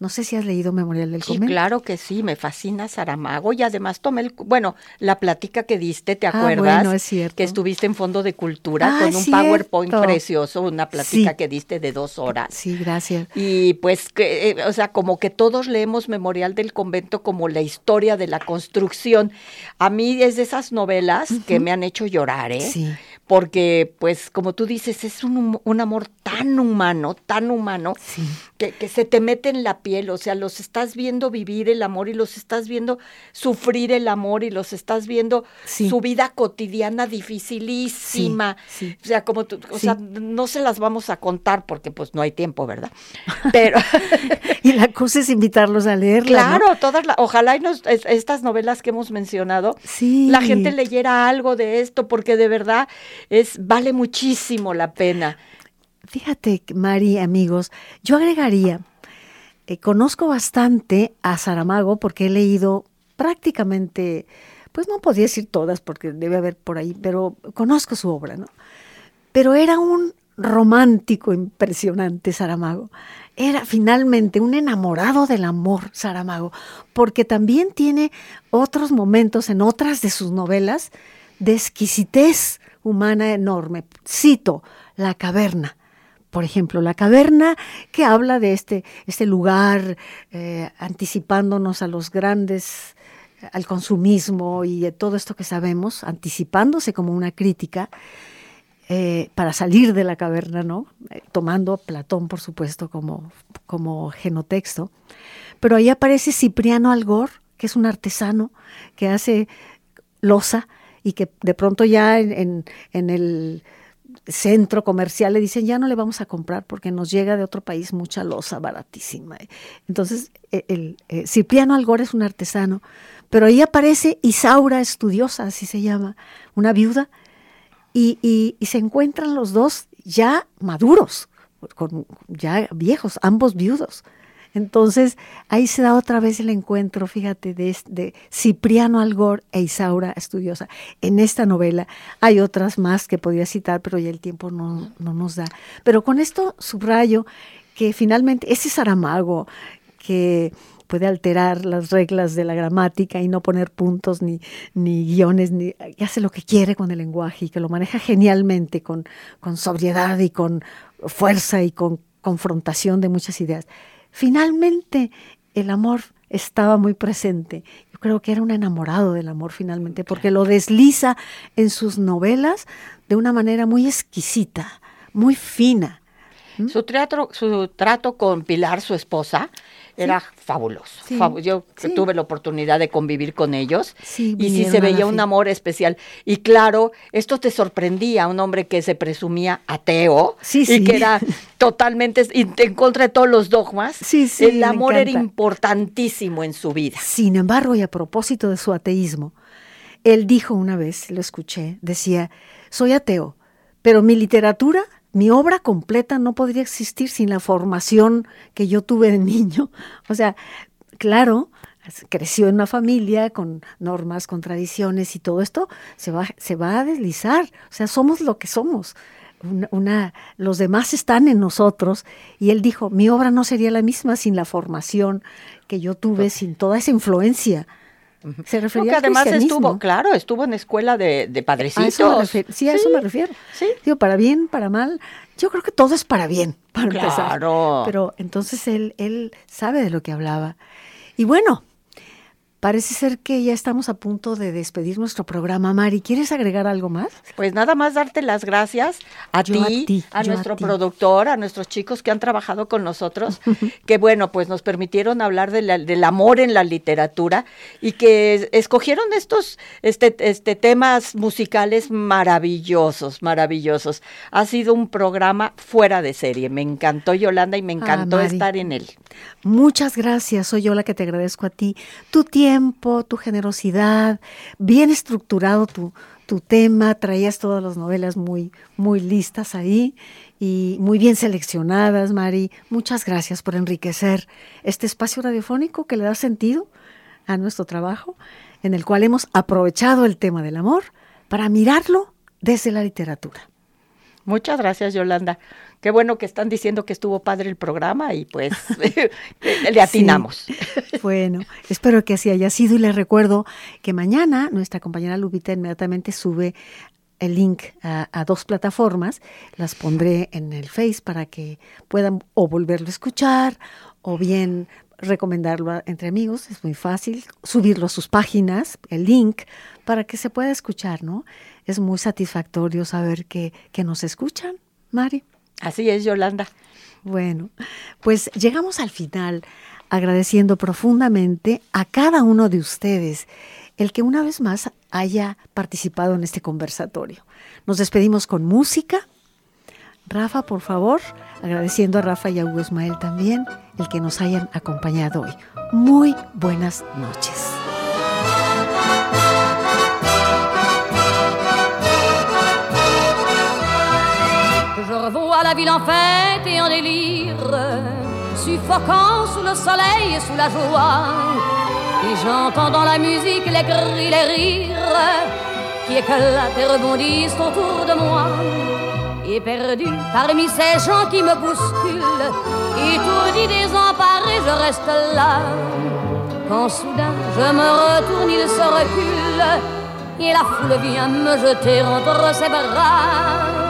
No sé si has leído Memorial del sí, Convento. Claro que sí, me fascina Saramago y además tomé el, bueno, la plática que diste, ¿te acuerdas? Ah, bueno, es cierto. Que estuviste en Fondo de Cultura Ah, con un PowerPoint precioso, una plática Sí. que diste de dos horas. Sí, gracias. Y pues, que, eh, o sea, como que todos leemos Memorial del Convento como la historia de la construcción. A mí es de esas novelas que me han hecho llorar, ¿eh? Sí. Porque, pues, como tú dices, es un, un amor tan humano, tan humano, Sí. que, que se te mete en la piel, o sea, los estás viendo vivir el amor y los estás viendo sufrir el amor y los estás viendo Sí. su vida cotidiana dificilísima. Sí. O sea, como tú, o sea, no se las vamos a contar porque pues no hay tiempo, ¿verdad? Pero Y la cosa es invitarlos a leerla. ¿no? claro, todas las, ojalá y nos, es- estas novelas que hemos mencionado, la gente leyera algo de esto porque de verdad es vale muchísimo la pena. Fíjate, Mari, amigos, yo agregaría, eh, conozco bastante a Saramago porque he leído prácticamente, pues no podía decir todas porque debe haber por ahí, pero conozco su obra, ¿no? Pero era un romántico impresionante Saramago. Era finalmente un enamorado del amor Saramago, porque también tiene otros momentos en otras de sus novelas de exquisitez humana enorme. Cito La caverna. Por ejemplo, la caverna que habla de este, este lugar eh, anticipándonos a los grandes, al consumismo y de todo esto que sabemos, anticipándose como una crítica eh, para salir de la caverna, ¿no? Eh, tomando a Platón, por supuesto, como, como genotexto. Pero ahí aparece Cipriano Algor, que es un artesano que hace loza y que de pronto ya en, en- el centro comercial le dicen ya no le vamos a comprar porque nos llega de otro país mucha loza baratísima. Entonces, eh, el, eh, Cipriano Algor es un artesano, pero ahí aparece Isaura Estudiosa, así se llama, una viuda, y, y- y se encuentran los dos ya maduros, con, ya viejos, ambos viudos. Entonces, ahí se da otra vez el encuentro, fíjate, de, Cipriano Algor e Isaura Estudiosa. En esta novela hay otras más que podría citar, pero ya el tiempo no, no nos da. Pero con esto subrayo que finalmente ese Saramago que puede alterar las reglas de la gramática y no poner puntos ni, ni guiones, ni que hace lo que quiere con el lenguaje y que lo maneja genialmente, con, con sobriedad y con fuerza y con confrontación de muchas ideas. Finalmente, el amor estaba muy presente. Yo creo que era un enamorado del amor finalmente, porque lo desliza en sus novelas de una manera muy exquisita, muy fina. Su, teatro, su trato con Pilar, su esposa, era fabuloso. Sí. Yo Sí. tuve la oportunidad de convivir con ellos Sí, y sí se veía un amor especial. Y claro, esto te sorprendía, un hombre que se presumía ateo Sí, y sí. que era totalmente en contra de todos los dogmas. Sí, sí, El amor era importantísimo en su vida. Sin embargo, y a propósito de su ateísmo, él dijo una vez, lo escuché, decía, soy ateo, pero mi literatura, mi obra completa no podría existir sin la formación que yo tuve de niño. O sea, claro, creció en una familia con normas, con tradiciones y todo esto se va, se va a deslizar. O sea, somos lo que somos. Una, una- los demás están en nosotros y él dijo, mi obra no sería la misma sin la formación que yo tuve, sin toda esa influencia. Se No, refería que al además estuvo, claro, estuvo en escuela de, de A padrecitos. eso refiero. Sí, a eso me refiero. sí. Digo, para bien, para mal. Yo creo que todo es para bien, para empezar. Claro. Pero entonces él, él sabe de lo que hablaba. Y bueno, parece ser que ya estamos a punto de despedir nuestro programa. Mari, ¿quieres agregar algo más? Pues nada más darte las gracias a Yo a ti, a nuestro ti. productor, a nuestros chicos que han trabajado con nosotros, que bueno, pues nos permitieron hablar de la- del amor en la literatura y que escogieron estos este, este, temas musicales maravillosos, maravillosos. Ha sido un programa fuera de serie. Me encantó Yolanda y me encantó Mari. estar en él. Muchas gracias, soy yo la que te agradezco a ti. Tu tu generosidad, bien estructurado tu, tu tema, traías todas las novelas muy, muy listas ahí y muy bien seleccionadas, Mari. Muchas gracias por enriquecer este espacio radiofónico que le da sentido a nuestro trabajo, en el cual hemos aprovechado el tema del amor para mirarlo desde la literatura. Muchas gracias, Yolanda. Qué bueno que están diciendo que estuvo padre el programa y pues le atinamos. Sí. Bueno, espero que así haya sido y les recuerdo que mañana nuestra compañera Lupita inmediatamente sube el link a, a dos plataformas, las pondré en el Face para que puedan o volverlo a escuchar o bien recomendarlo a- entre amigos, es muy fácil, subirlo a sus páginas, el link, para que se pueda escuchar, ¿no? Es muy satisfactorio saber que, que nos escuchan, Mari. Así es, Yolanda. Bueno, pues llegamos al final agradeciendo profundamente a cada uno de ustedes el que una vez más haya participado en este conversatorio. Nos despedimos con música. Rafa, por favor, agradeciendo a Rafa y a Hugo Ismael también el que nos hayan acompañado hoy. Muy buenas noches. La ville en fête et en délire, suffocant sous le soleil et sous la joie. Et j'entends dans la musique les cris, les rires qui éclatent et rebondissent autour de moi. Et perdu parmi ces gens qui me bousculent, étourdi, désemparé, je reste là. Quand soudain je me retourne, il se recule et la foule vient me jeter entre ses bras.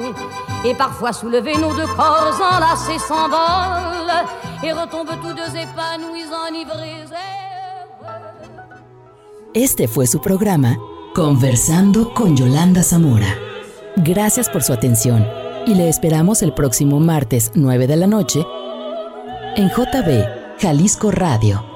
Et parfois soulevés, nos deux corps enlacés s'envolent et retombent tous deux épanouis, enivrés. Este fue su programa Conversando con Yolanda Zamora. Gracias por su atención y le esperamos el próximo martes 9 de la noche en JB Jalisco Radio